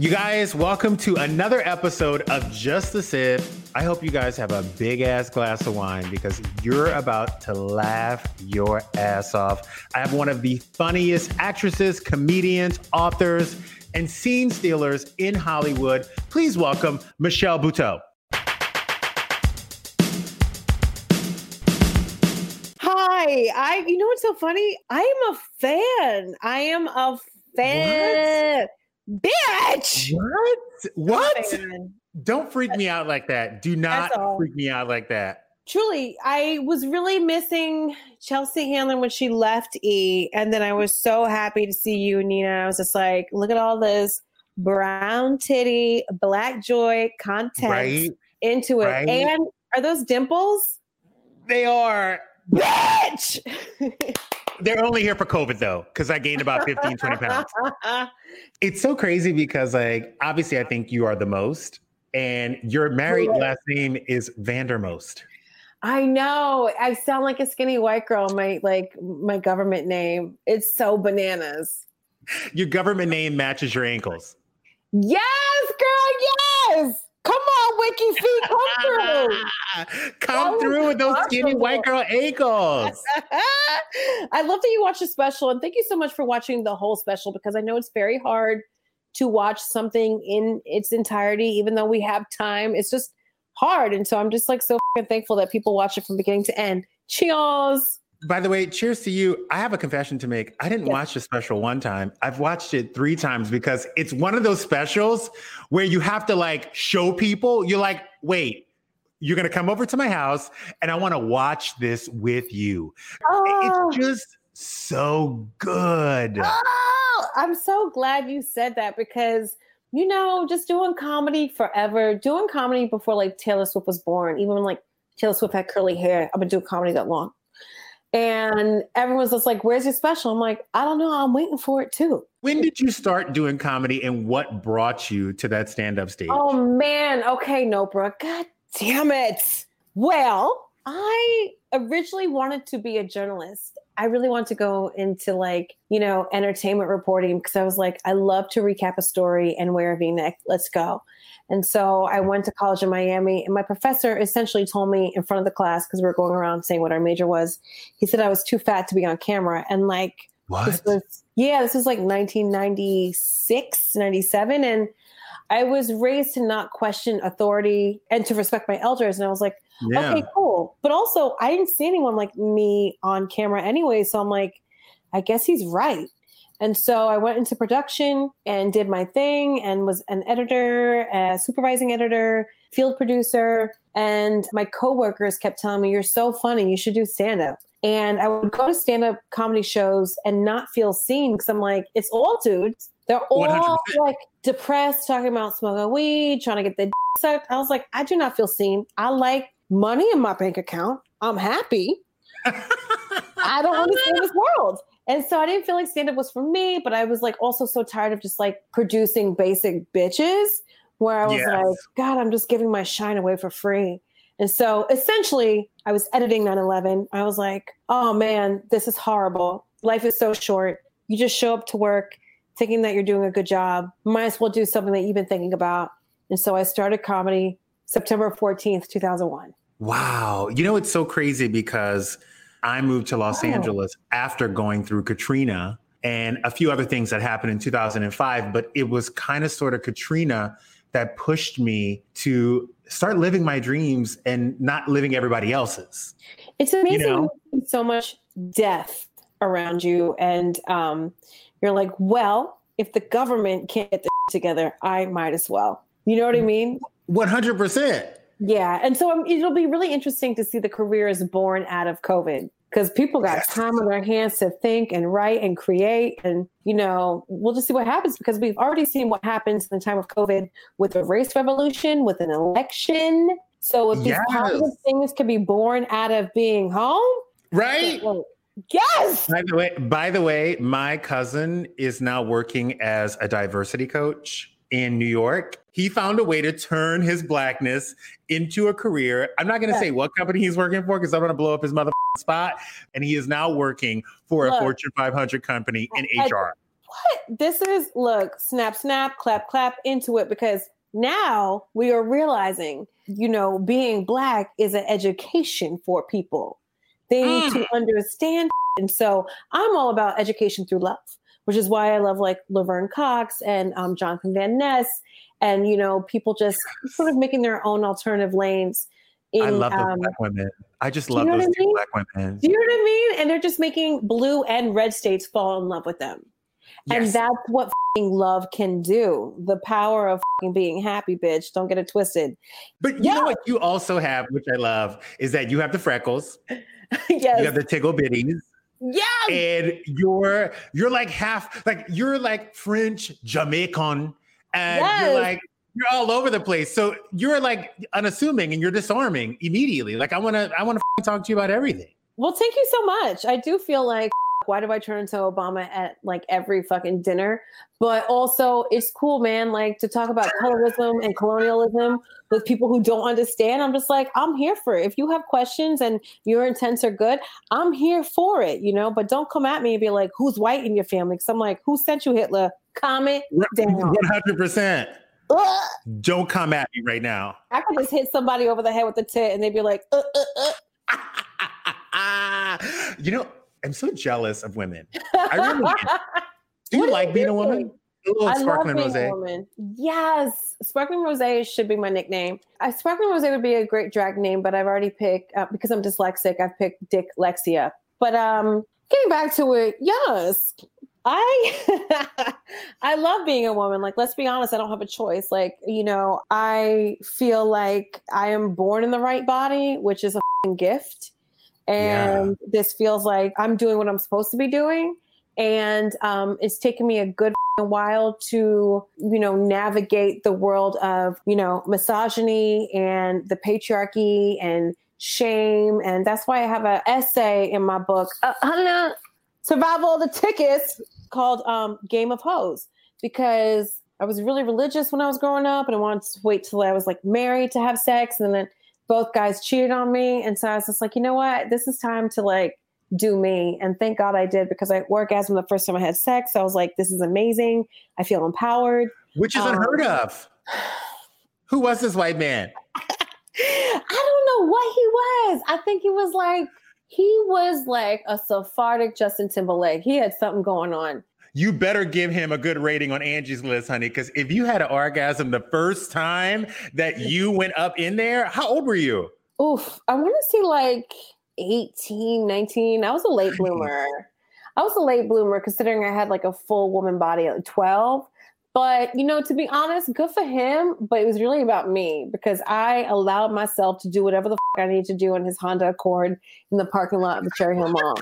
You guys, welcome to another episode of Just the Sip. I hope you guys have a big ass glass of wine because you're about to laugh your ass off. I have one of the funniest actresses, comedians, authors, and scene stealers in Hollywood. Please welcome Michelle Buteau. Hi, I. You know what's so funny? I am a fan. I am a fan. Bitch. What? Oh what? Don't freak me out like that. Do not freak me out like that. Truly, I was really missing Chelsea Handler when she left E, and then I was so happy to see you, Nina. I was just like, look at all this brown titty, black joy content Right? into it. Right. And are those dimples? They are. Bitch. They're only here for COVID though, because I gained about 15, 20 pounds. It's so crazy because, like, obviously, I think you are the most, and your married Right. last name is Vandermost. I know. I sound like a skinny white girl. My like my government name. It's so bananas. Your government name matches your ankles. Yes, girl. Yes. Come on, Wiki Feet, come through. Come That through with those skinny white girl ankles. I love that you watched the special, and thank you so much for watching the whole special because I know it's very hard to watch something in its entirety, even though we have time. It's just hard, and so I'm just like so thankful that people watch it from beginning to end. Cheers! By the way, cheers to you. I have a confession to make. I didn't Yes. watch the special one time. I've watched it three times because it's one of those specials where you have to like show people. You're like, wait, you're gonna come over to my house and I want to watch this with you. Oh. It's just so good. Oh, I'm so glad you said that because you know, just doing comedy forever, doing comedy before like Taylor Swift was born, even when like Taylor Swift had curly hair. I've been doing comedy that long. And everyone's just like, Where's your special? I'm like, I don't know. I'm waiting for it too. When did you start doing comedy and what brought you to that stand-up stage? Oh man. Okay, no, Brooke. God damn it. Well, I originally wanted to be a journalist. I really wanted to go into like, you know, entertainment reporting because I was like, I love to recap a story and wear a v-neck. Let's go. And so I went to college in Miami, and my professor essentially told me in front of the class because we were going around saying what our major was. He said I was too fat to be on camera, and like this what? was yeah, this was like 1996, 97, and I was raised to not question authority and to respect my elders. And I was like, Yeah. okay, cool. But also, I didn't see anyone like me on camera anyway. So I'm like, I guess he's right. And so I went into production and did my thing and was an editor, a supervising editor, field producer. And my coworkers kept telling me, You're so funny. You should do stand up. And I would go to stand up comedy shows and not feel seen because I'm like, it's all dudes. They're all 100%. like depressed, talking about smoking weed, trying to get their d- sucked. I was like, I do not feel seen. I like money in my bank account. I'm happy. I don't understand this world. And so I didn't feel like stand up was for me, but I was like also so tired of just like producing basic bitches where I was Yes. like, God, I'm just giving my shine away for free. And so essentially, I was editing 9 11. I was like, oh man, this is horrible. Life is so short. You just show up to work thinking that you're doing a good job. Might as well do something that you've been thinking about. And so I started comedy September 14th, 2001. Wow. You know, it's so crazy because I moved to Los Oh. Angeles after going through Katrina and a few other things that happened in 2005. But it was kind of sort of Katrina that pushed me to start living my dreams and not living everybody else's. It's amazing know? so much death around you, and um, you're like, well, if the government can't get the together, I might as well. You know what I mean? One hundred percent. Yeah, and so um, it'll be really interesting to see the careers born out of COVID because people got Yes. time on their hands to think and write and create, and you know, we'll just see what happens because we've already seen what happens in the time of COVID with a race revolution, with an election. So if these Yes. positive things can be born out of being home, Right. yes, By the way, by the way, my cousin is now working as a diversity coach in New York. He found a way to turn his blackness into a career. I'm not going to Yeah. say what company he's working for because I'm going to blow up his mother spot. And he is now working for a Fortune 500 company in I- HR. what this is look snap snap clap clap into it because now we are realizing you know being black is an education for people they need to mm. understand and so i'm all about education through love which is why i love like laverne cox and um, jonathan van ness and you know people just sort of making their own alternative lanes in, I love um, black women. I just you love know those I two mean? black women. do you know what I mean? And they're just making blue and red states fall in love with them. Yes. And that's what fing love can do. The power of fing being happy, bitch. Don't get it twisted. But you Yeah. know what you also have, which I love, is that you have the freckles, yes. you have the tickle bitties, yes. and you're you're like half like you're like French Jamaican, and Yes. you're like you're all over the place. So you're like unassuming and you're disarming immediately. Like I want to I want to talk to you about everything. Well, thank you so much. I do feel like why do I turn into Obama at like every fucking dinner? But also it's cool, man, like to talk about colorism and colonialism with people who don't understand. I'm just like, I'm here for it. If you have questions and your intents are good, I'm here for it, you know. But don't come at me and be like, who's white in your family? Because I'm like, who sent you Hitler? Comment down. One hundred percent. Ugh. Don't come at me right now. I could just hit somebody over the head with a tit and they'd be like, uh, uh, uh. you know, I'm so jealous of women. I really am. Do you like being a woman? A little I love being rosé. a woman. Yes, sparkling rosé should be my nickname. I sparkling rosé would be a great drag name, but I've already picked uh, because I'm dyslexic. I've picked Dick Lexia. But um, getting back to it, yes, I I love being a woman. Like, let's be honest, I don't have a choice. Like, you know, I feel like I am born in the right body, which is a gift. And this feels like I'm doing what I'm supposed to be doing. And um, it's taken me a good while to you know navigate the world of you know misogyny and the patriarchy and shame. And that's why i have an essay in my book uh, survival of the thickest called um, game of hoes. Because i was really religious when i was growing up and i wanted to wait till i was like married to have sex. And then both guys cheated on me and so i was just like you know what this is time to like do me. And thank God I did because I orgasmed the first time I had sex. I was like, this is amazing. I feel empowered. Which is Um, unheard of. Who was this white man? I don't know what he was. I think he was like, he was like a Sephardic Justin Timberlake. He had something going on. You better give him a good rating on Angie's list, honey. Because if you had an orgasm the first time that you went up in there, how old were you? Oof. I want to say like 18, 19. I was a late bloomer. I was a late bloomer considering I had like a full woman body at 12. But, you know, to be honest, good for him. But it was really about me because I allowed myself to do whatever the f- I need to do in his Honda Accord in the parking lot of the Cherry Hill Mall.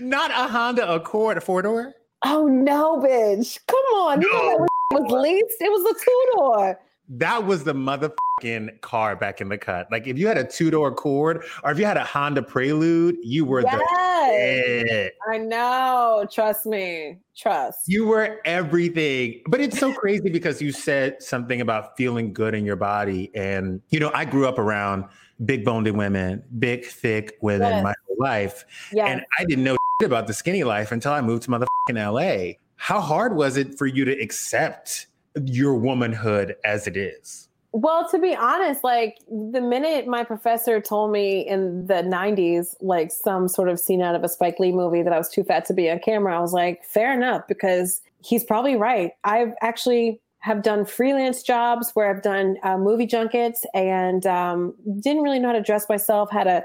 Not a Honda Accord, a four door. Oh, no, bitch. Come on. You know No. that was leased. It was a two door. That was the motherfucking car back in the cut. Like if you had a two door Accord or if you had a Honda Prelude, you were Yes. the shit. I know. Trust me. Trust. You were everything. But it's so crazy because you said something about feeling good in your body. And, you know, I grew up around big boned women, big, thick women Yes. my whole life. Yeah. And I didn't know about the skinny life until I moved to motherfucking LA. How hard was it for you to accept your womanhood as it is? Well, to be honest, like the minute my professor told me in the 90s, like some sort of scene out of a Spike Lee movie that I was too fat to be on camera, I was like, fair enough, because he's probably right. I've actually have done freelance jobs where I've done uh, movie junkets and um, didn't really know how to dress myself, had a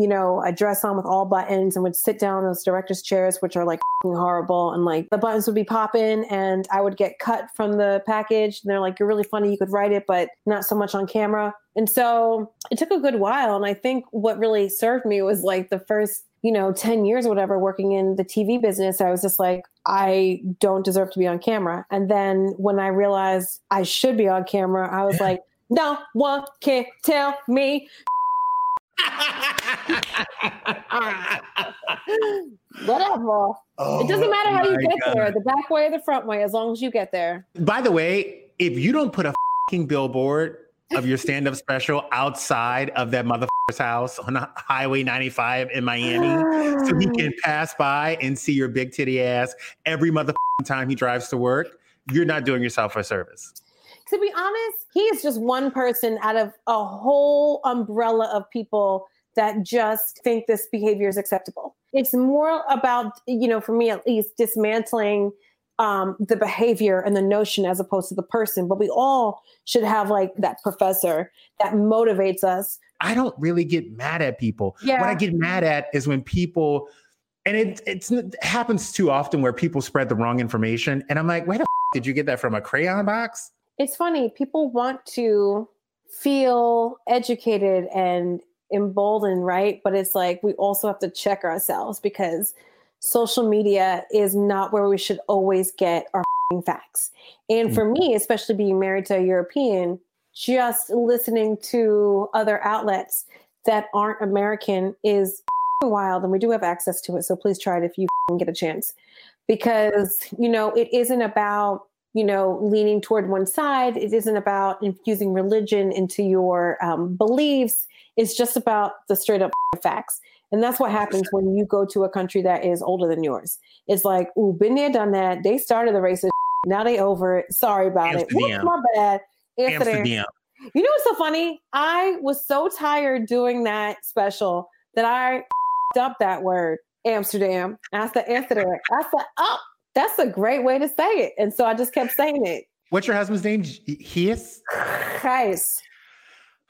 you know, a dress on with all buttons and would sit down in those director's chairs, which are like horrible. And like the buttons would be popping and I would get cut from the package. And they're like, you're really funny. You could write it, but not so much on camera. And so it took a good while. And I think what really served me was like the first you know 10 years or whatever working in the tv business i was just like i don't deserve to be on camera and then when i realized i should be on camera i was like no one can tell me Whatever. Oh, it doesn't oh matter how you get God. there, the back way or the front way, as long as you get there. By the way, if you don't put a fucking billboard of your stand-up special outside of that motherfucker's house on Highway 95 in Miami, so he can pass by and see your big titty ass every motherfucking time he drives to work, you're not doing yourself a service to be honest, he is just one person out of a whole umbrella of people that just think this behavior is acceptable. It's more about, you know, for me at least, dismantling um, the behavior and the notion as opposed to the person. But we all should have like that professor that motivates us. I don't really get mad at people. Yeah. What I get mad at is when people, and it it's, it happens too often where people spread the wrong information. And I'm like, where the f- did you get that from a crayon box? It's funny people want to feel educated and emboldened right? But it's like we also have to check ourselves because social media is not where we should always get our facts. And for mm. me especially being married to a european just listening to other outlets that aren't american is wild and we do have access to it so please try it if you get a chance. Because you know it isn't about you know, leaning toward one side. It isn't about infusing religion into your um, beliefs. It's just about the straight up facts. And that's what happens when you go to a country that is older than yours. It's like, ooh, been there, done that. They started the racist. Now they over it. Sorry about Amsterdam. it. Whoops, my bad. Amsterdam. Amsterdam. You know what's so funny? I was so tired doing that special that I up that word, Amsterdam. I said Amsterdam. I said, oh, that's a great way to say it. And so I just kept saying it. What's your husband's name? Gijs? Gijs.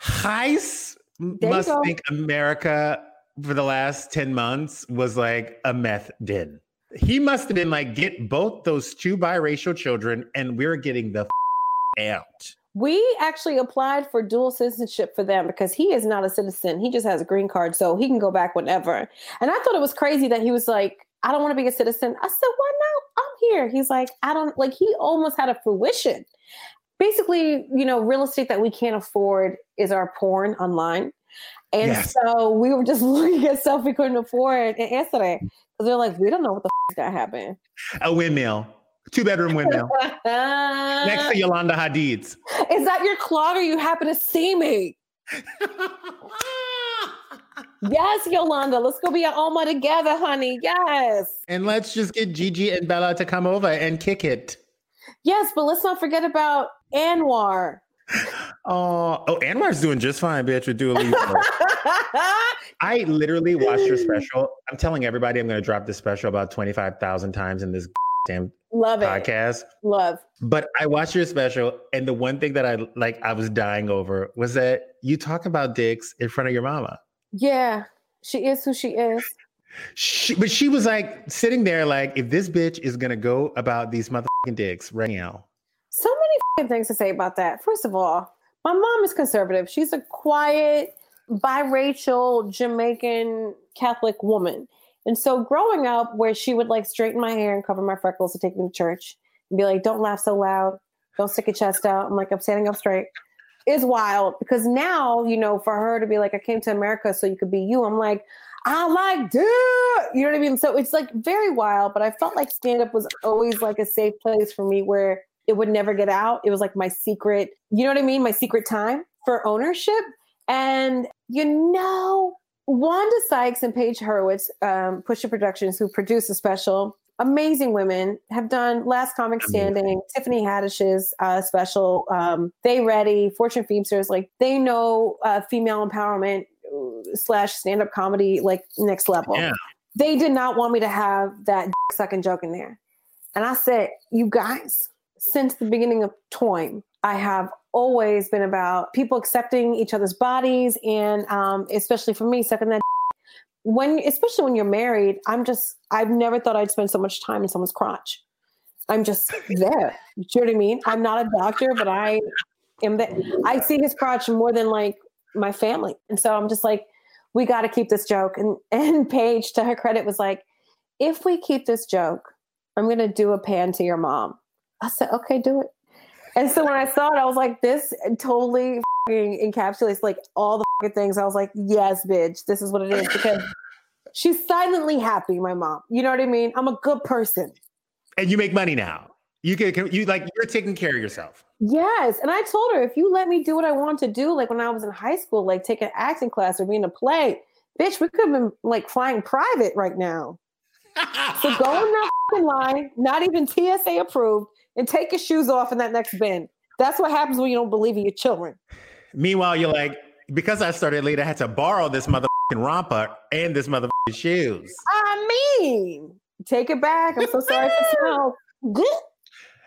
Gijs must think America for the last 10 months was like a meth den. He must have been like, get both those two biracial children, and we're getting the out. We actually applied for dual citizenship for them because he is not a citizen. He just has a green card, so he can go back whenever. And I thought it was crazy that he was like, I don't want to be a citizen. I said, why not? I'm here. He's like, I don't like, he almost had a fruition. Basically, you know, real estate that we can't afford is our porn online. And yes. so we were just looking at stuff we couldn't afford and yesterday because they're like, we don't know what the f- is going to happen. A windmill, two bedroom windmill next to Yolanda Hadid's. Is that your clog or you happen to see me? yes, Yolanda. Let's go be an Alma together, honey. Yes. And let's just get Gigi and Bella to come over and kick it. Yes, but let's not forget about Anwar. Oh, oh, Anwar's doing just fine, bitch, with Dua Lipa. I literally watched your special. I'm telling everybody I'm going to drop this special about 25,000 times in this damn Love podcast. It. Love. But I watched your special, and the one thing that I like, I was dying over was that you talk about dicks in front of your mama. Yeah, she is who she is. She, but she was like sitting there, like, if this bitch is gonna go about these motherfucking dicks right now. So many things to say about that. First of all, my mom is conservative. She's a quiet, biracial Jamaican Catholic woman. And so growing up, where she would like straighten my hair and cover my freckles to take me to church and be like, don't laugh so loud, don't stick your chest out. I'm like, I'm standing up straight is wild because now, you know, for her to be like, I came to America so you could be you, I'm like, I like, dude, you know what I mean? So it's like very wild, but I felt like stand up was always like a safe place for me where it would never get out. It was like my secret, you know what I mean? My secret time for ownership. And, you know, Wanda Sykes and Page Hurwitz, um, Push It Productions, who produced the special, amazing women have done Last Comic Standing, amazing. Tiffany Haddish's uh, special, um, They Ready, Fortune Feimster's. Like they know uh, female empowerment uh, slash stand up comedy like next level. Yeah. They did not want me to have that sucking joke in there. And I said, you guys, since the beginning of Toim, I have always been about people accepting each other's bodies and um, especially for me, sucking that when, especially when you're married, I'm just, I've never thought I'd spend so much time in someone's crotch. I'm just there. Do you know what I mean? I'm not a doctor, but I am there. I see his crotch more than like my family. And so I'm just like, we got to keep this joke. And, and Page, to her credit, was like, if we keep this joke, I'm going to do a pan to your mom. I said, okay, do it. And so when I saw it, I was like, this totally encapsulates like all the things. I was like, yes, bitch, this is what it is because she's silently happy, my mom. You know what I mean? I'm a good person. And you make money now. You can, you like, you're taking care of yourself. Yes. And I told her, if you let me do what I want to do, like when I was in high school, like take an acting class or be in a play, bitch, we could have been like flying private right now. so go in that line, not even TSA approved, and take your shoes off in that next bin. That's what happens when you don't believe in your children. Meanwhile, you're like, because I started late, I had to borrow this motherfucking romper and this motherfucking shoes. I mean, take it back. I'm so sorry for smell. Good.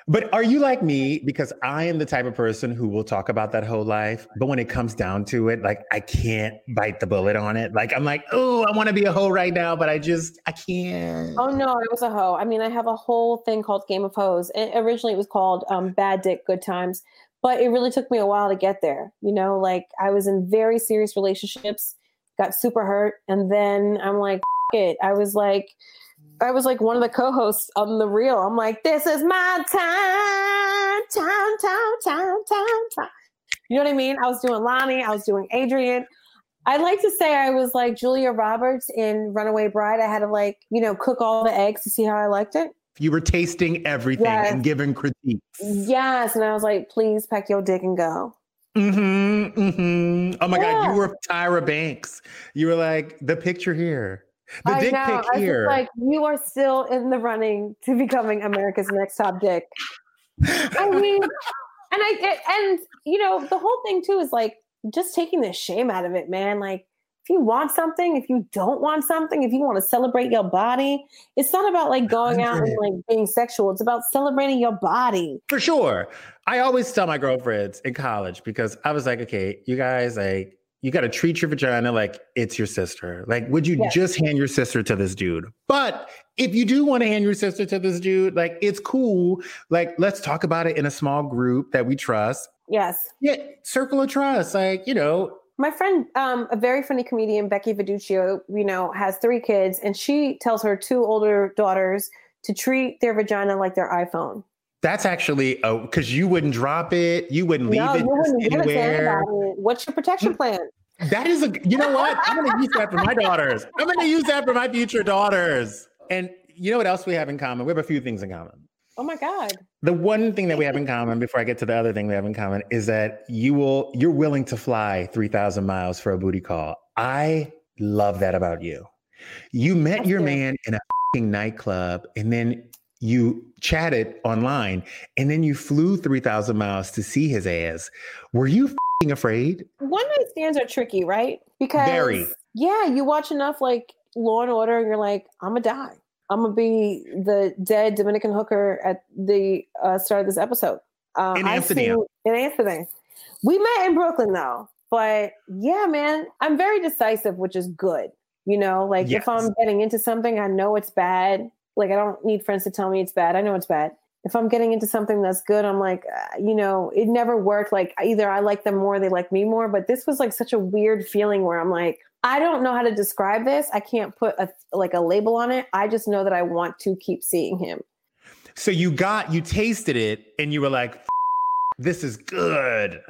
But are you like me? Because I am the type of person who will talk about that whole life. But when it comes down to it, like I can't bite the bullet on it. Like I'm like, oh, I want to be a hoe right now, but I just I can't. Oh no, I was a hoe. I mean, I have a whole thing called Game of Hoes. And originally it was called um, Bad Dick Good Times, but it really took me a while to get there. You know, like I was in very serious relationships, got super hurt, and then I'm like, it. I was like I was like one of the co-hosts on the real. I'm like, this is my time, time, time, time, time, time. You know what I mean? I was doing Loni, I was doing Adrienne. I'd like to say I was like Julia Roberts in Runaway Bride. I had to like, you know, cook all the eggs to see how I liked it. You were tasting everything yes. and giving critiques. Yes. And I was like, please pack your dick and go. Mm-hmm. Mm-hmm. Oh my yeah. God. You were Tyra Banks. You were like the picture here. The I dick know. pic here. like you are still in the running to becoming America's next top dick. I mean, and I and you know the whole thing too is like just taking the shame out of it, man. Like if you want something, if you don't want something, if you want to celebrate your body, it's not about like going out and like being sexual. It's about celebrating your body. For sure. I always tell my girlfriends in college because I was like, okay, you guys, like you got to treat your vagina like it's your sister. Like, would you yes. just hand your sister to this dude? But if you do want to hand your sister to this dude, like, it's cool. Like, let's talk about it in a small group that we trust. Yes. Yeah, circle of trust. Like, you know. My friend, um, a very funny comedian, Becky Viduccio, you know, has three kids, and she tells her two older daughters to treat their vagina like their iPhone. That's actually because you wouldn't drop it, you wouldn't leave no, it wouldn't anywhere. What's your protection mm, plan? That is a. You know what? I'm going to use that for my daughters. I'm going to use that for my future daughters. And you know what else we have in common? We have a few things in common. Oh my god. The one thing that we have in common before I get to the other thing we have in common is that you will you're willing to fly 3000 miles for a booty call. I love that about you. You met That's your man in a nightclub and then you chatted online and then you flew 3000 miles to see his ass. Were you afraid? One night stands are tricky right? Because very yeah you watch enough like law and order and you're like i'm gonna die. I'm gonna be the dead dominican hooker at the uh, start of this episode. Uh, in amsterdam. in amsterdam. We met in brooklyn though. But yeah man i'm very decisive which is good you know? Like yes. if i'm getting into something i know it's bad like I don't need friends to tell me it's bad. I know it's bad. If I'm getting into something that's good, I'm like, uh, you know, it never worked. Like either I like them more, they like me more. But this was like such a weird feeling where I'm like, I don't know how to describe this. I can't put a like a label on it. I just know that I want to keep seeing him. So you got you tasted it and you were like, this is good.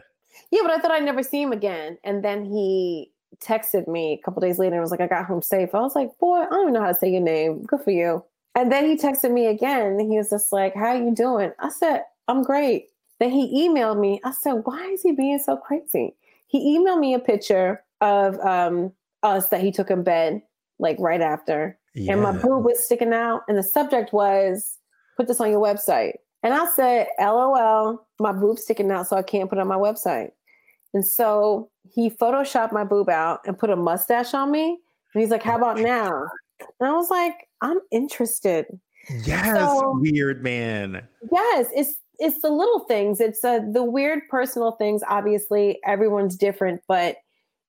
Yeah, but I thought I'd never see him again. And then he texted me a couple days later and was like, I got home safe. I was like, boy, I don't even know how to say your name. Good for you. And then he texted me again. he was just like, How you doing? I said, I'm great. Then he emailed me. I said, Why is he being so crazy? He emailed me a picture of um, us that he took in bed, like right after. Yeah. And my boob was sticking out. And the subject was, Put this on your website. And I said, LOL, my boob's sticking out, so I can't put it on my website. And so he photoshopped my boob out and put a mustache on me. And he's like, How about now? And I was like, I'm interested. Yes, so, weird man. Yes, it's it's the little things. It's uh, the weird personal things. Obviously, everyone's different, but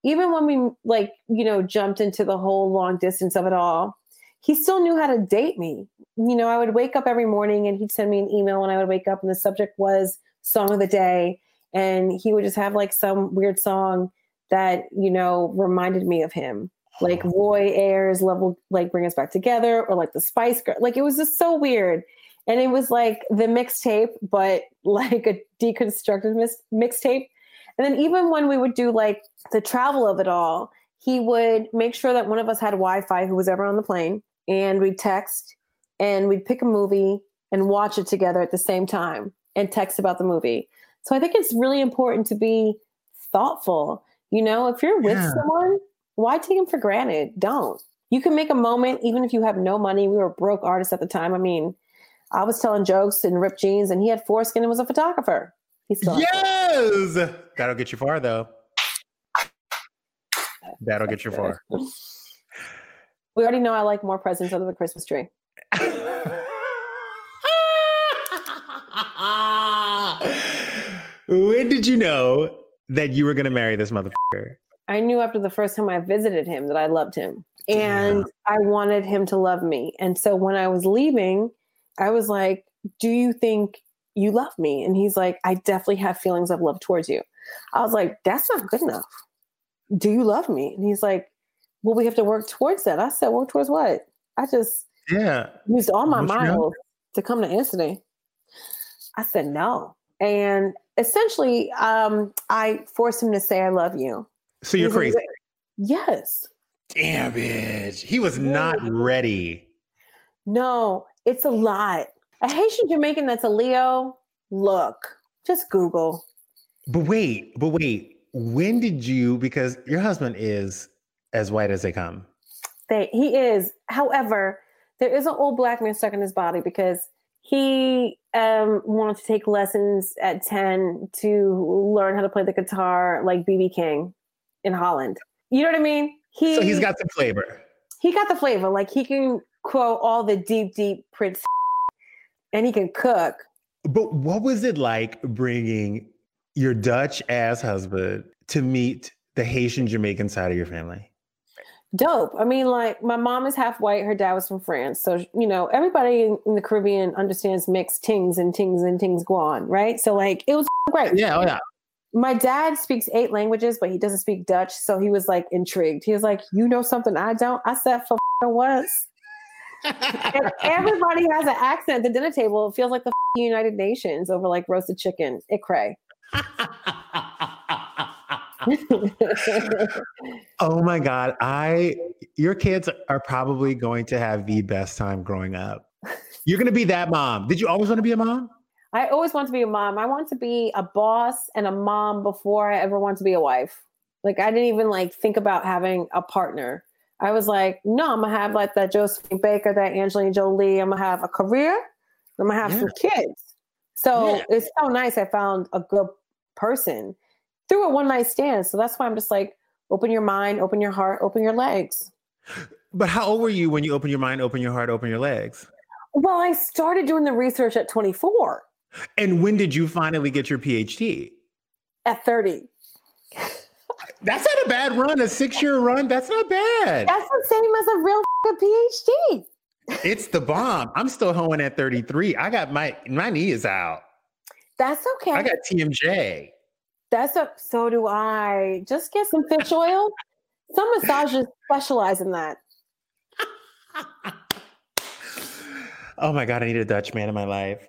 even when we like, you know, jumped into the whole long distance of it all, he still knew how to date me. You know, I would wake up every morning and he'd send me an email when I would wake up and the subject was song of the day. And he would just have like some weird song that, you know, reminded me of him. Like Roy Ayers level like bring us back together or like the Spice Girl. Like it was just so weird. And it was like the mixtape, but like a deconstructed mis- mixtape. And then even when we would do like the travel of it all, he would make sure that one of us had Wi-Fi who was ever on the plane, and we'd text and we'd pick a movie and watch it together at the same time and text about the movie. So I think it's really important to be thoughtful. You know, if you're with Yeah. someone, why take them for granted? Don't. You can make a moment even if you have no money. We were broke artists at the time. I mean, I was telling jokes in ripped jeans, and he had foreskin and was a photographer. He's still Yes. That'll get you far though. That'll get you far. We already know I like more presents under the Christmas tree. when did you know that you were going to marry this motherfucker? I knew after the first time I visited him that I loved him and I wanted him to love me. And so when I was leaving, I was like, Do you think you love me? And he's like, I definitely have feelings of love towards you. I was like, That's not good enough. Do you love me? And he's like, Well, we have to work towards that. I said, Work towards what? I just Yeah. used all my Don't you know? miles to come to Anthony. I said no. And essentially, um, I forced him to say, I love you. So you're crazy. Yes. Damn bitch. He was not ready. No, it's a lot. A Haitian Jamaican that's a Leo, look, just Google. But wait, but wait. When did you because your husband is as white as they come. They, he is. However, there is an old black man stuck in his body because he um, wanted to take lessons at 10 to learn how to play the guitar like BB King in Holland. You know what I mean? He, So he's got the flavor. he got the flavor. Like he can quote all the deep, deep Prince and he can cook. But what was it like bringing your Dutch ass husband to meet the Haitian Jamaican side of your family? Dope. I mean, like my mom is half white. Her dad was from France. So, you know, everybody in, in the Caribbean understands mixed tings and tings and tings go on, right? So, like, it was great. Yeah, oh yeah. My dad speaks eight languages, but he doesn't speak Dutch. So he was like intrigued. He was like, You know something I don't? I said, For once. And everybody has an accent at the dinner table. It feels like the United Nations over like roasted chicken. It cray. oh my God. I your kids are probably going to have the best time growing up. You're gonna be that mom. Did you always want to be a mom? I always want to be a mom. I want to be a boss and a mom before I ever want to be a wife. Like I didn't even like think about having a partner. I was like, no, I'm gonna have like that Josephine Baker, that Angelina Jolie. I'm gonna have a career. I'm gonna have some kids. So Yeah. it's so nice. I found a good person through a one night stand. So that's why I'm just like, open your mind, open your heart, open your legs. But how old were you when you open your mind, open your heart, open your legs? Well, I started doing the research at 24. And when did you finally get your PhD? At 30. That's not a bad run. A six year run. That's not bad. That's the same as a real PhD. It's the bomb. I'm still hoeing at 33. I got my my knee is out. That's okay. I got TMJ. That's a, so do I. Just get some fish oil. Some massages specialize in that. Oh my god, I need a Dutch man in my life.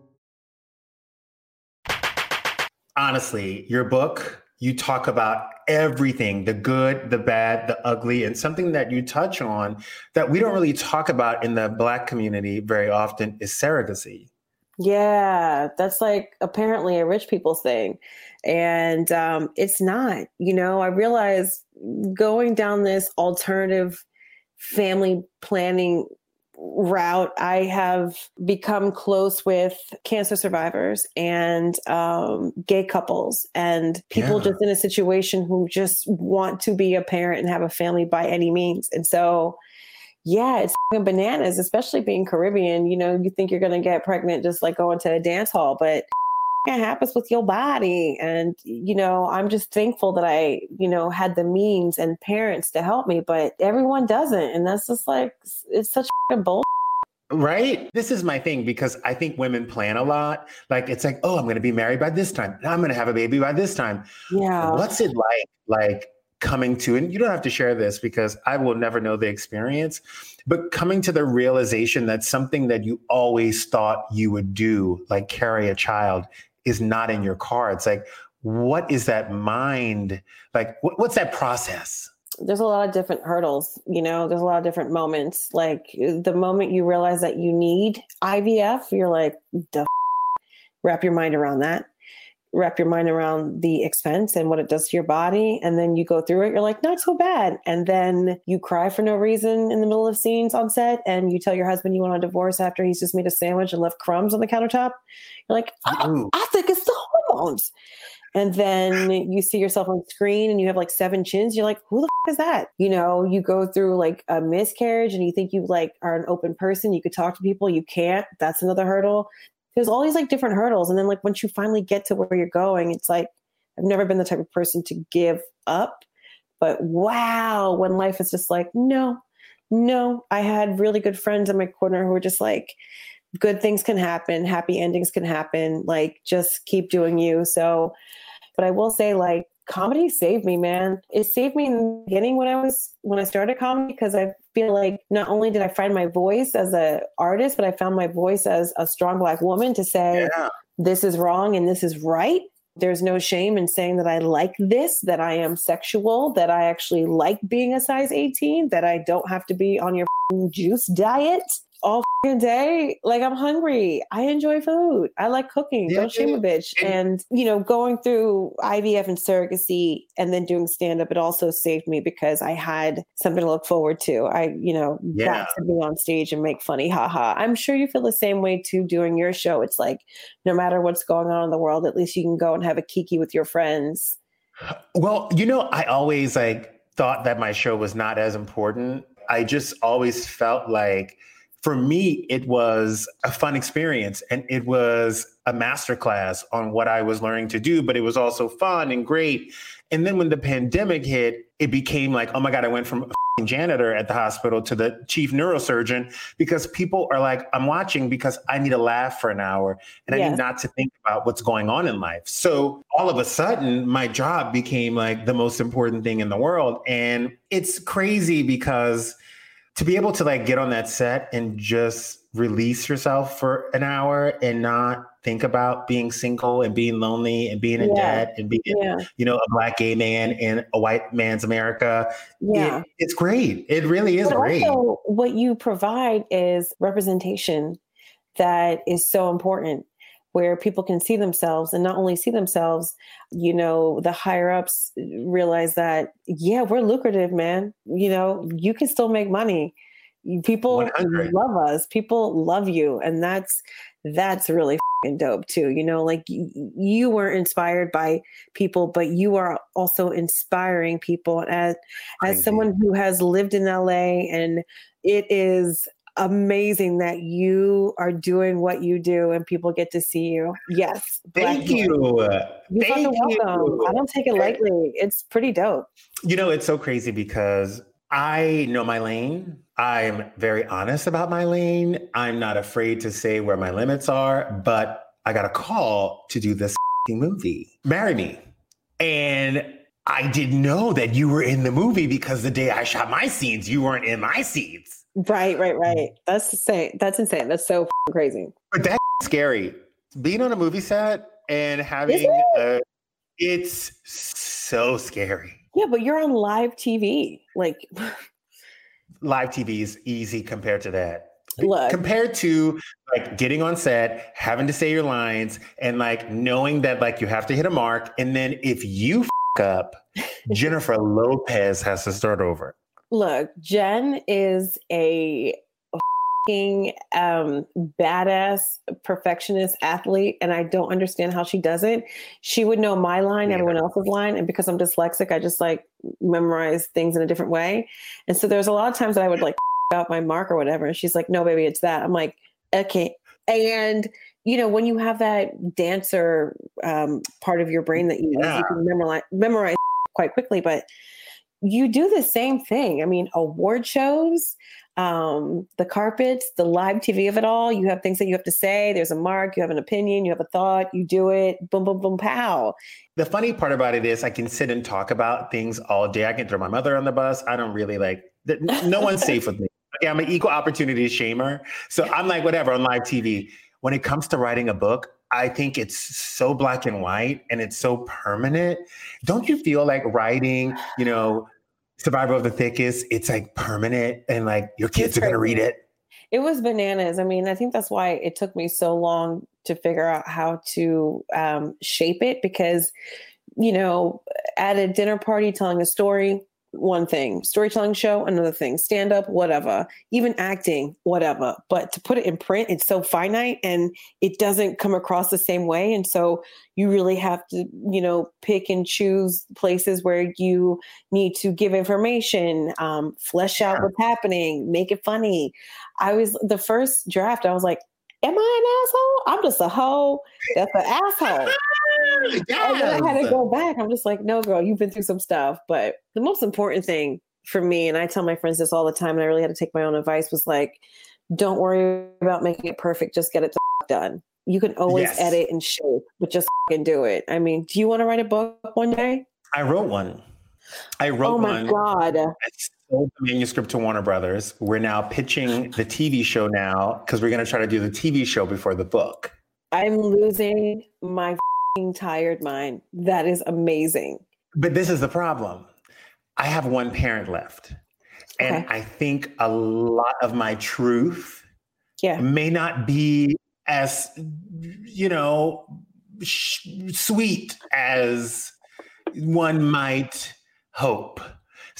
Honestly, your book, you talk about everything the good, the bad, the ugly, and something that you touch on that we don't really talk about in the Black community very often is surrogacy. Yeah, that's like apparently a rich people's thing. And um, it's not. You know, I realize going down this alternative family planning route, I have become close with cancer survivors and um, gay couples and people yeah. just in a situation who just want to be a parent and have a family by any means. And so, yeah, it's bananas, especially being Caribbean. You know, you think you're going to get pregnant just like going to a dance hall, but happens with your body. And, you know, I'm just thankful that I, you know, had the means and parents to help me, but everyone doesn't. And that's just like, it's such a bull. Right? This is my thing because I think women plan a lot. Like it's like, oh, I'm going to be married by this time. I'm going to have a baby by this time. Yeah. What's it like? Like coming to, and you don't have to share this because I will never know the experience, but coming to the realization that something that you always thought you would do, like carry a child, is not in your cards. Like, what is that mind? Like, what, what's that process? There's a lot of different hurdles, you know, there's a lot of different moments. Like the moment you realize that you need IVF, you're like, the f-? wrap your mind around that wrap your mind around the expense and what it does to your body. And then you go through it you're like not so bad. And then you cry for no reason in the middle of scenes on set and you tell your husband you want a divorce after he's just made a sandwich and left crumbs on the countertop. You're like oh, i think it's the hormones. And then you see yourself on screen and you have like seven chins you're like who the f- is that? You know you go through like a miscarriage and you think you like are an open person you could talk to people you can't that's another hurdle there's all these like different hurdles. And then like once you finally get to where you're going it's like i've never been the type of person to give up. But wow when life is just like no no i had really good friends in my corner who were just like good things can happen happy endings can happen like just keep doing you. So but i will say like comedy saved me, man. It saved me in the beginning when I was when I started comedy because I feel like not only did I find my voice as an artist, but I found my voice as a strong black woman to say yeah. this is wrong and this is right. There's no shame in saying that I like this, that I am sexual, that I actually like being a size 18, that I don't have to be on your juice diet all day. Like I'm hungry. I enjoy food. I like cooking. Yeah, Don't shame a bitch. And you know, going through IVF and surrogacy and then doing stand up, it also saved me because I had something to look forward to. I, you know, yeah. got to be on stage and make funny haha. I'm sure you feel the same way too doing your show. It's like no matter what's going on in the world, at least you can go and have a kiki with your friends. Well, you know, I always like thought that my show was not as important. I just always felt like for me, it was a fun experience and it was a masterclass on what I was learning to do, but it was also fun and great. And then when the pandemic hit, it became like, oh my God, I went from a janitor at the hospital to the chief neurosurgeon because people are like, I'm watching because I need to laugh for an hour and yes. I need not to think about what's going on in life. So all of a sudden, my job became like the most important thing in the world. And it's crazy because to be able to like get on that set and just release yourself for an hour and not think about being single and being lonely and being in yeah. debt and being yeah. you know a black gay man in a white man's america yeah it, it's great it really is but great what you provide is representation that is so important where people can see themselves and not only see themselves, you know, the higher ups realize that, yeah, we're lucrative, man. You know, you can still make money. People 100. love us. People love you. And that's, that's really dope too. You know, like y- you were inspired by people, but you are also inspiring people. As, as someone who has lived in LA and it is amazing that you are doing what you do and people get to see you. Yes. Uh, thank you. You Thank you. I don't take it lightly. It's pretty dope. You know, it's so crazy because I know my lane. I'm very honest about my lane. I'm not afraid to say where my limits are, but I got a call to do this movie, Marry Me. And I didn't know that you were in the movie because the day I shot my scenes, you weren't in my scenes. Right, right, right. That's insane. That's insane. That's so crazy. But that's scary. Being on a movie set and having it? A, it's so scary. Yeah, but you're on live TV. Like live TV is easy compared to that. Look. compared to like getting on set, having to say your lines, and like knowing that like you have to hit a mark, and then if you f- up, Jennifer Lopez has to start over. Look, Jen is a um, badass perfectionist athlete, and I don't understand how she does it. She would know my line, Me everyone else's line, and because I'm dyslexic, I just like memorize things in a different way. And so there's a lot of times that I would like out my mark or whatever, and she's like, "No, baby, it's that." I'm like, "Okay." And you know, when you have that dancer um, part of your brain that you Yeah. you can memorize memorize quite quickly, but you do the same thing. I mean, award shows, um, the carpets, the live TV of it all. You have things that you have to say. There's a mark. You have an opinion. You have a thought. You do it. Boom, boom, boom, pow. The funny part about it is I can sit and talk about things all day. I can throw my mother on the bus. I don't really like no one's safe with me. Okay, I'm an equal opportunity shamer. So I'm like, whatever, on live TV. When it comes to writing a book, I think it's so black and white and it's so permanent. Don't you feel like writing, you know, Survival of the Thickest, it's like permanent and like your kids are gonna read it? It was bananas. I mean, I think that's why it took me so long to figure out how to um, shape it because, you know, at a dinner party telling a story, one thing, storytelling show, another thing, stand up, whatever, even acting, whatever. But to put it in print, it's so finite and it doesn't come across the same way. And so you really have to, you know, pick and choose places where you need to give information, um, flesh out what's happening, make it funny. I was the first draft, I was like, Am I an asshole? I'm just a hoe. That's an asshole. And then I had to go back. I'm just like, no, girl, you've been through some stuff. But the most important thing for me, and I tell my friends this all the time, and I really had to take my own advice, was like, don't worry about making it perfect. Just get it done. You can always Yes. edit and shape, but just do it. I mean, do you want to write a book one day? I wrote one. I wrote one. oh my one. God. I sold the manuscript to Warner Brothers. We're now pitching the TV show now because we're going to try to do the TV show before the book. I'm losing my fing tired mind. That is amazing. But this is the problem. I have one parent left. And Okay. I think a lot of my truth Yeah. may not be as, you know, sh- sweet as one might hope.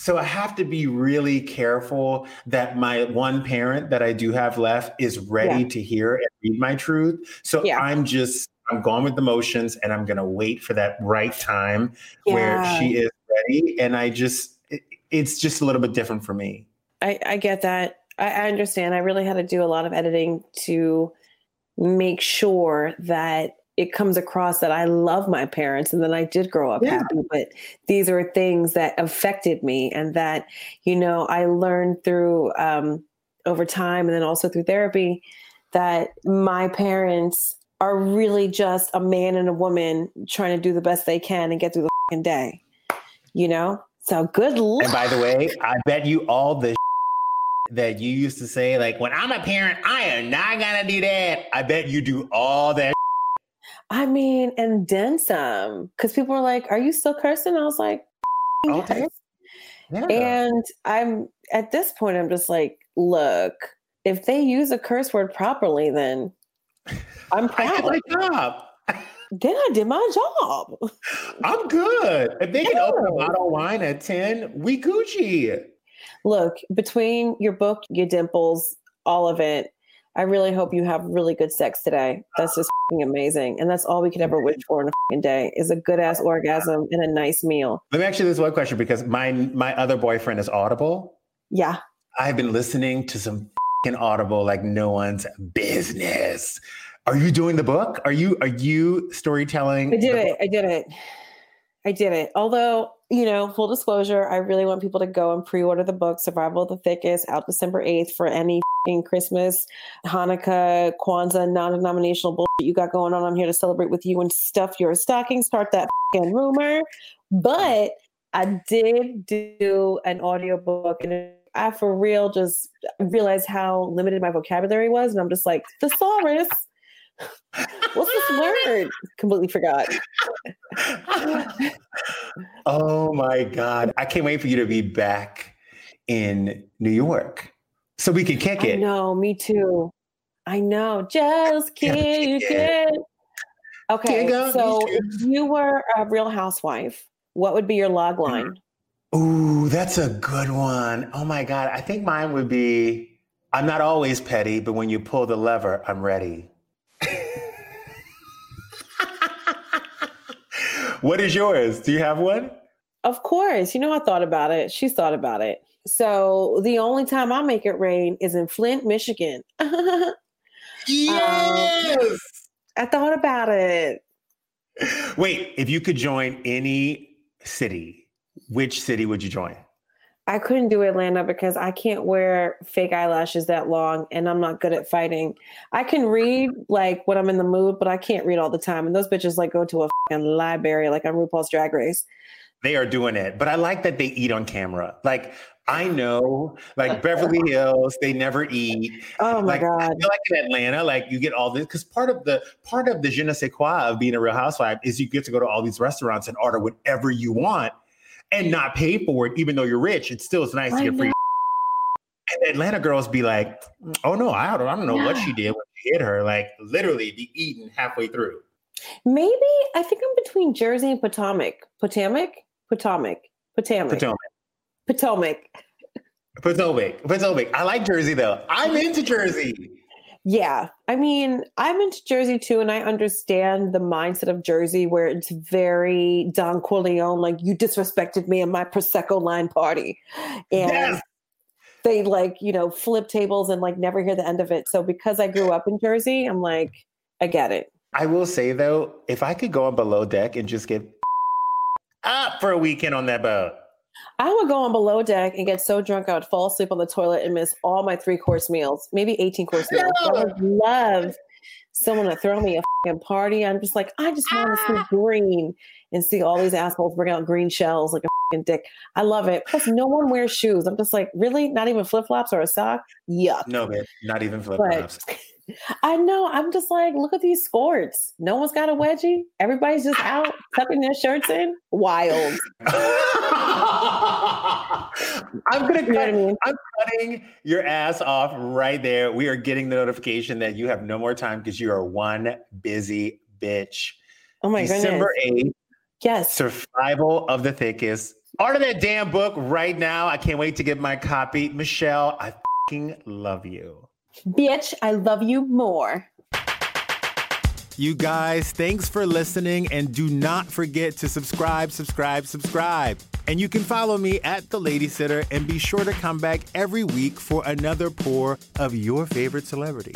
So I have to be really careful that my one parent that I do have left is ready Yeah. to hear and read my truth. So Yeah. I'm just I'm going with the motions and I'm going to wait for that right time where she is ready and I just it, it's just a little bit different for me. I, I get that. I, I understand. I really had to do a lot of editing to make sure that it comes across that I love my parents and that I did grow up Yeah. happy. But these are things that affected me and that, you know, I learned through um, over time and then also through therapy that my parents are really just a man and a woman trying to do the best they can and get through the day, you know? So good luck. And by the way, I bet you all the that you used to say, like, when I'm a parent, I am not gonna do that. I bet you do all that. I mean, and then some, because people were like, "Are you still cursing?" I was like, Okay. Oh, "Yes." Yeah. And I'm at this point, I'm just like, "Look, if they use a curse word properly, then I'm I did proud. my job. then I did my job." I'm good. If they can open a bottle of wine at 10, we Gucci. Look, between your book, your dimples, all of it, I really hope you have really good sex today. That's just fing amazing, and that's all we could ever wish for in a fing day is a good ass orgasm and a nice meal. Let me ask you this one question because my my other boyfriend is Audible. Yeah. I've been listening to some fing Audible like no one's business. Are you doing the book? Are you are you storytelling? I did it. I did it. I did it. Although, you know, full disclosure, I really want people to go and pre-order the book Survival of the Thickest out December 8th for any Christmas, Hanukkah, Kwanzaa, non-denominational bullshit you got going on. I'm here to celebrate with you and stuff your stocking, start that rumor. But I did do an audiobook and I for real just realized how limited my vocabulary was. And I'm just like, thesaurus. What's this word? Completely forgot. oh my God. I can't wait for you to be back in New York. So we can kick it. No, me too. I know. Just kick, it. Okay, so if you were a real housewife, what would be your log mm-hmm. line? Ooh, that's a good one. Oh my God. I think mine would be I'm not always petty, but when you pull the lever, I'm ready. What is yours? Do you have one? Of course. You know, I thought about it. She's thought about it. So the only time I make it rain is in Flint, Michigan. yes. Um, I thought about it. Wait, if you could join any city, which city would you join? I couldn't do Atlanta because I can't wear fake eyelashes that long and I'm not good at fighting. I can read like when I'm in the mood, but I can't read all the time. And those bitches like go to a fucking library like on RuPaul's Drag Race. They are doing it. But I like that they eat on camera. Like I know, like Beverly Hills, they never eat. Oh my like, god! I feel like in Atlanta, like you get all this because part of the part of the je ne sais quoi of being a Real Housewife is you get to go to all these restaurants and order whatever you want and not pay for it, even though you're rich. It still is nice I to get free. And Atlanta girls be like, "Oh no, I don't, I don't know yeah. what she did when she hit her." Like literally, be eating halfway through. Maybe I think I'm between Jersey and Potomac. Potomac, Potomac, Potomac. Potomac. Potomac. Potomac. Potomac. I like Jersey though. I'm into Jersey. Yeah. I mean, I'm into Jersey too, and I understand the mindset of Jersey where it's very Don Corleone, like you disrespected me in my Prosecco line party. And yes. they like, you know, flip tables and like never hear the end of it. So because I grew up in Jersey, I'm like, I get it. I will say though, if I could go on below deck and just get up for a weekend on that boat. I would go on below deck and get so drunk I would fall asleep on the toilet and miss all my three course meals, maybe 18 course meals. I would love someone to throw me a fucking party. I'm just like, I just want to see ah. green and see all these assholes bring out green shells like a fucking dick. I love it. Plus, no one wears shoes. I'm just like, really? Not even flip flops or a sock? Yuck. No, man, not even flip flops. I know. I'm just like, look at these sports. No one's got a wedgie. Everybody's just out tucking their shirts in. Wild. I'm gonna cut. I mean? I'm cutting your ass off right there. We are getting the notification that you have no more time because you are one busy bitch. Oh my December goodness. 8th. Yes. Survival of the thickest. Order that damn book right now. I can't wait to get my copy. Michelle, I fucking love you. Bitch, I love you more. You guys, thanks for listening and do not forget to subscribe, subscribe, subscribe. And you can follow me at The Lady Sitter and be sure to come back every week for another pour of your favorite celebrity.